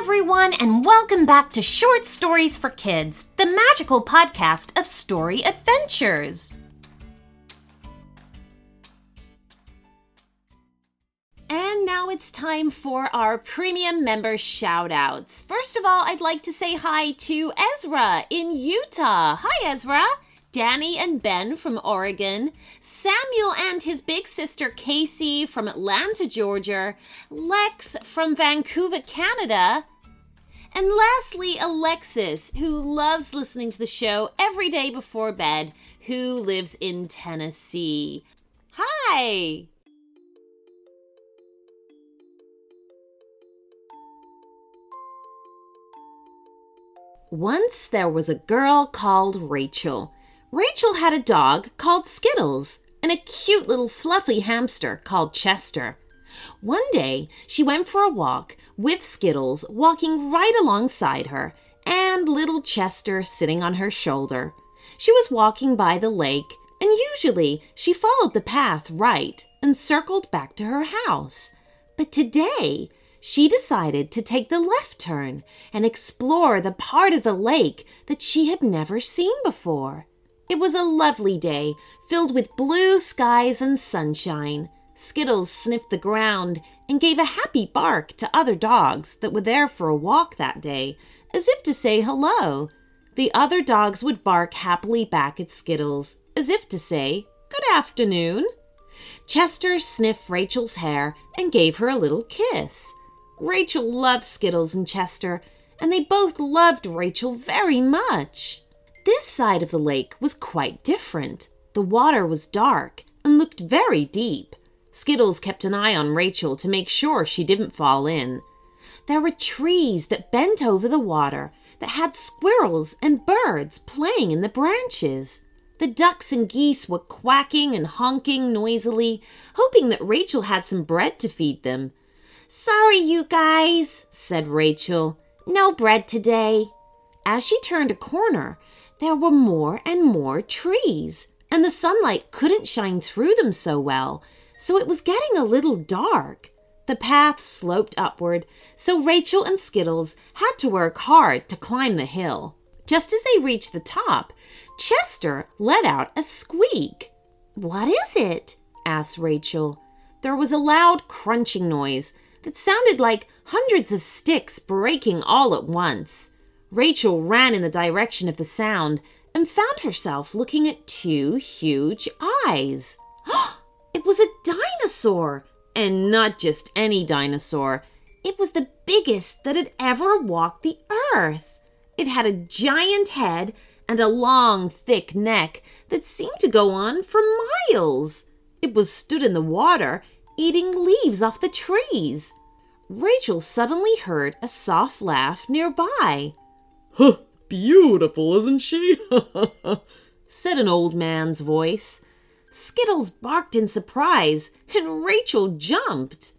everyone, and welcome back to Short Stories for Kids, the magical podcast of story adventures. And now it's time for our premium member shout outs. First of all, I'd like to say hi to Ezra in Utah. Hi, Ezra. Danny and Ben from Oregon, Samuel and his big sister Casey from Atlanta, Georgia, Lex from Vancouver, Canada, and lastly, Alexis, who loves listening to the show every day before bed, who lives in Tennessee. Hi! Once there was a girl called Rachel. Rachel had a dog called Skittles and a cute little fluffy hamster called Chester. One day, she went for a walk with Skittles walking right alongside her and little Chester sitting on her shoulder. She was walking by the lake, and usually she followed the path right and circled back to her house. But today, she decided to take the left turn and explore the part of the lake that she had never seen before. It was a lovely day, filled with blue skies and sunshine. Skittles sniffed the ground and gave a happy bark to other dogs that were there for a walk that day, as if to say hello. The other dogs would bark happily back at Skittles, as if to say, Good afternoon. Chester sniffed Rachel's hair and gave her a little kiss. Rachel loved Skittles and Chester, and they both loved Rachel very much. This side of the lake was quite different. The water was dark and looked very deep. Skittles kept an eye on Rachel to make sure she didn't fall in. There were trees that bent over the water that had squirrels and birds playing in the branches. The ducks and geese were quacking and honking noisily, hoping that Rachel had some bread to feed them. Sorry, you guys, said Rachel. No bread today. As she turned a corner, there were more and more trees, and the sunlight couldn't shine through them so well, so it was getting a little dark. The path sloped upward, so Rachel and Skittles had to work hard to climb the hill. Just as they reached the top, Chester let out a squeak. What is it? asked Rachel. There was a loud crunching noise that sounded like hundreds of sticks breaking all at once. Rachel ran in the direction of the sound and found herself looking at two huge eyes. it was a dinosaur, and not just any dinosaur. It was the biggest that had ever walked the earth. It had a giant head and a long, thick neck that seemed to go on for miles. It was stood in the water, eating leaves off the trees. Rachel suddenly heard a soft laugh nearby. Huh, beautiful, isn't she? said an old man's voice. Skittles barked in surprise, and Rachel jumped.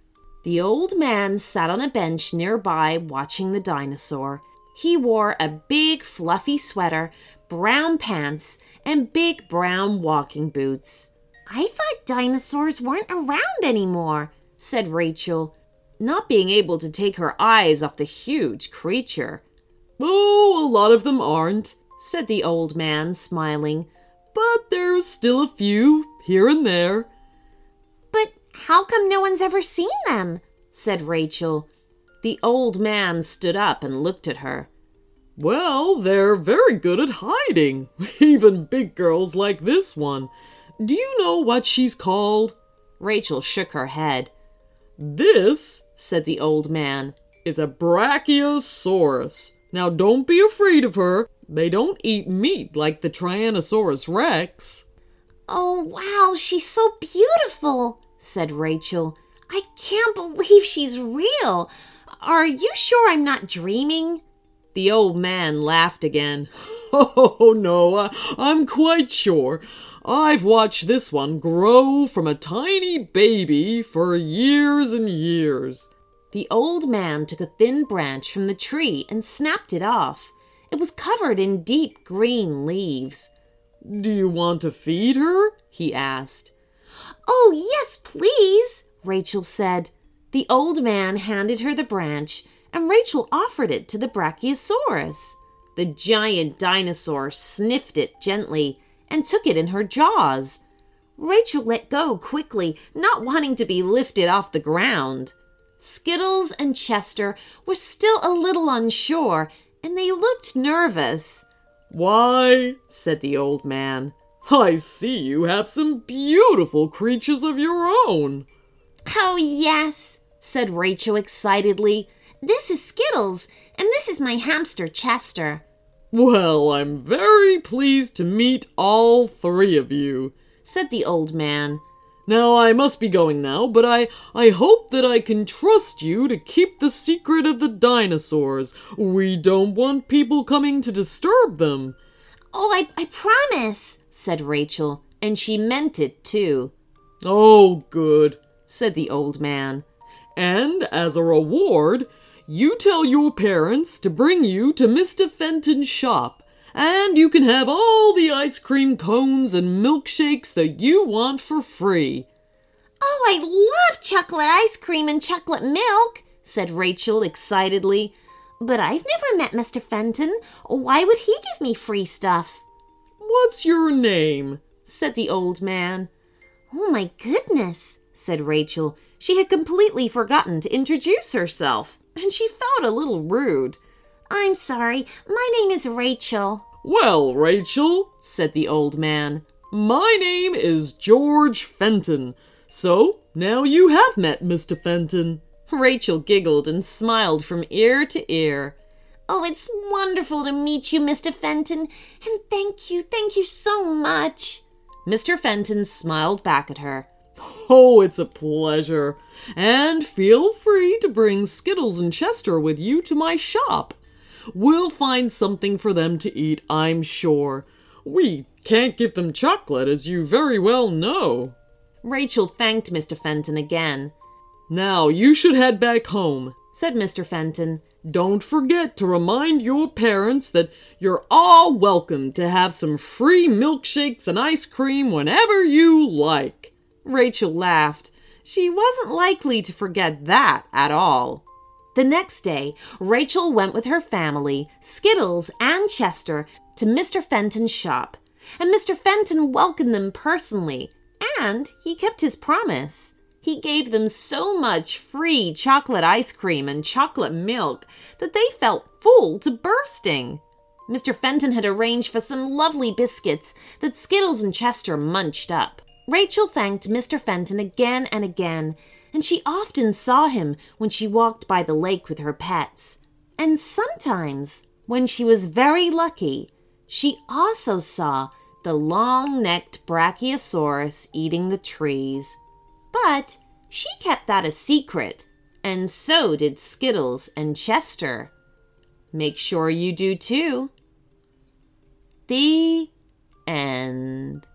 The old man sat on a bench nearby watching the dinosaur. He wore a big fluffy sweater, brown pants, and big brown walking boots. I thought dinosaurs weren't around anymore, said Rachel, not being able to take her eyes off the huge creature. Oh, a lot of them aren't, said the old man, smiling. But there's still a few, here and there. But how come no one's ever seen them? said Rachel. The old man stood up and looked at her. Well, they're very good at hiding, even big girls like this one. Do you know what she's called? Rachel shook her head. This, said the old man, is a Brachiosaurus. Now don't be afraid of her. They don't eat meat like the Tyrannosaurus Rex. Oh, wow, she's so beautiful, said Rachel. I can't believe she's real. Are you sure I'm not dreaming? The old man laughed again. Oh, no, I'm quite sure. I've watched this one grow from a tiny baby for years and years. The old man took a thin branch from the tree and snapped it off. It was covered in deep green leaves. Do you want to feed her? he asked. Oh, yes, please, Rachel said. The old man handed her the branch, and Rachel offered it to the Brachiosaurus. The giant dinosaur sniffed it gently and took it in her jaws. Rachel let go quickly, not wanting to be lifted off the ground. Skittles and Chester were still a little unsure, and they looked nervous. Why, said the old man, I see you have some beautiful creatures of your own. Oh, yes, said Rachel excitedly. This is Skittles, and this is my hamster, Chester. Well, I'm very pleased to meet all three of you, said the old man. Now I must be going now, but I, I hope that I can trust you to keep the secret of the dinosaurs. We don't want people coming to disturb them. Oh, I, I promise, said Rachel, and she meant it too. Oh, good, said the old man. And as a reward, you tell your parents to bring you to Mr. Fenton's shop, and you can have all the ice cream cones and milkshakes that you want for free. Oh, I love chocolate ice cream and chocolate milk, said Rachel excitedly. But I've never met Mr. Fenton. Why would he give me free stuff? What's your name? said the old man. Oh, my goodness, said Rachel. She had completely forgotten to introduce herself and she felt a little rude. I'm sorry, my name is Rachel. Well, Rachel, said the old man, my name is George Fenton. So now you have met Mr. Fenton. Rachel giggled and smiled from ear to ear. Oh, it's wonderful to meet you, Mr. Fenton, and thank you, thank you so much. Mr. Fenton smiled back at her. Oh, it's a pleasure. And feel free to bring Skittles and Chester with you to my shop. We'll find something for them to eat, I'm sure. We can't give them chocolate, as you very well know. Rachel thanked Mr. Fenton again. Now you should head back home, said Mr. Fenton. Don't forget to remind your parents that you're all welcome to have some free milkshakes and ice cream whenever you like. Rachel laughed. She wasn't likely to forget that at all. The next day, Rachel went with her family, Skittles and Chester, to Mr. Fenton's shop, and Mr. Fenton welcomed them personally, and he kept his promise. He gave them so much free chocolate ice cream and chocolate milk that they felt full to bursting. Mr. Fenton had arranged for some lovely biscuits that Skittles and Chester munched up. Rachel thanked Mr. Fenton again and again, and she often saw him when she walked by the lake with her pets. And sometimes, when she was very lucky, she also saw the long necked Brachiosaurus eating the trees. But she kept that a secret, and so did Skittles and Chester. Make sure you do too. The end.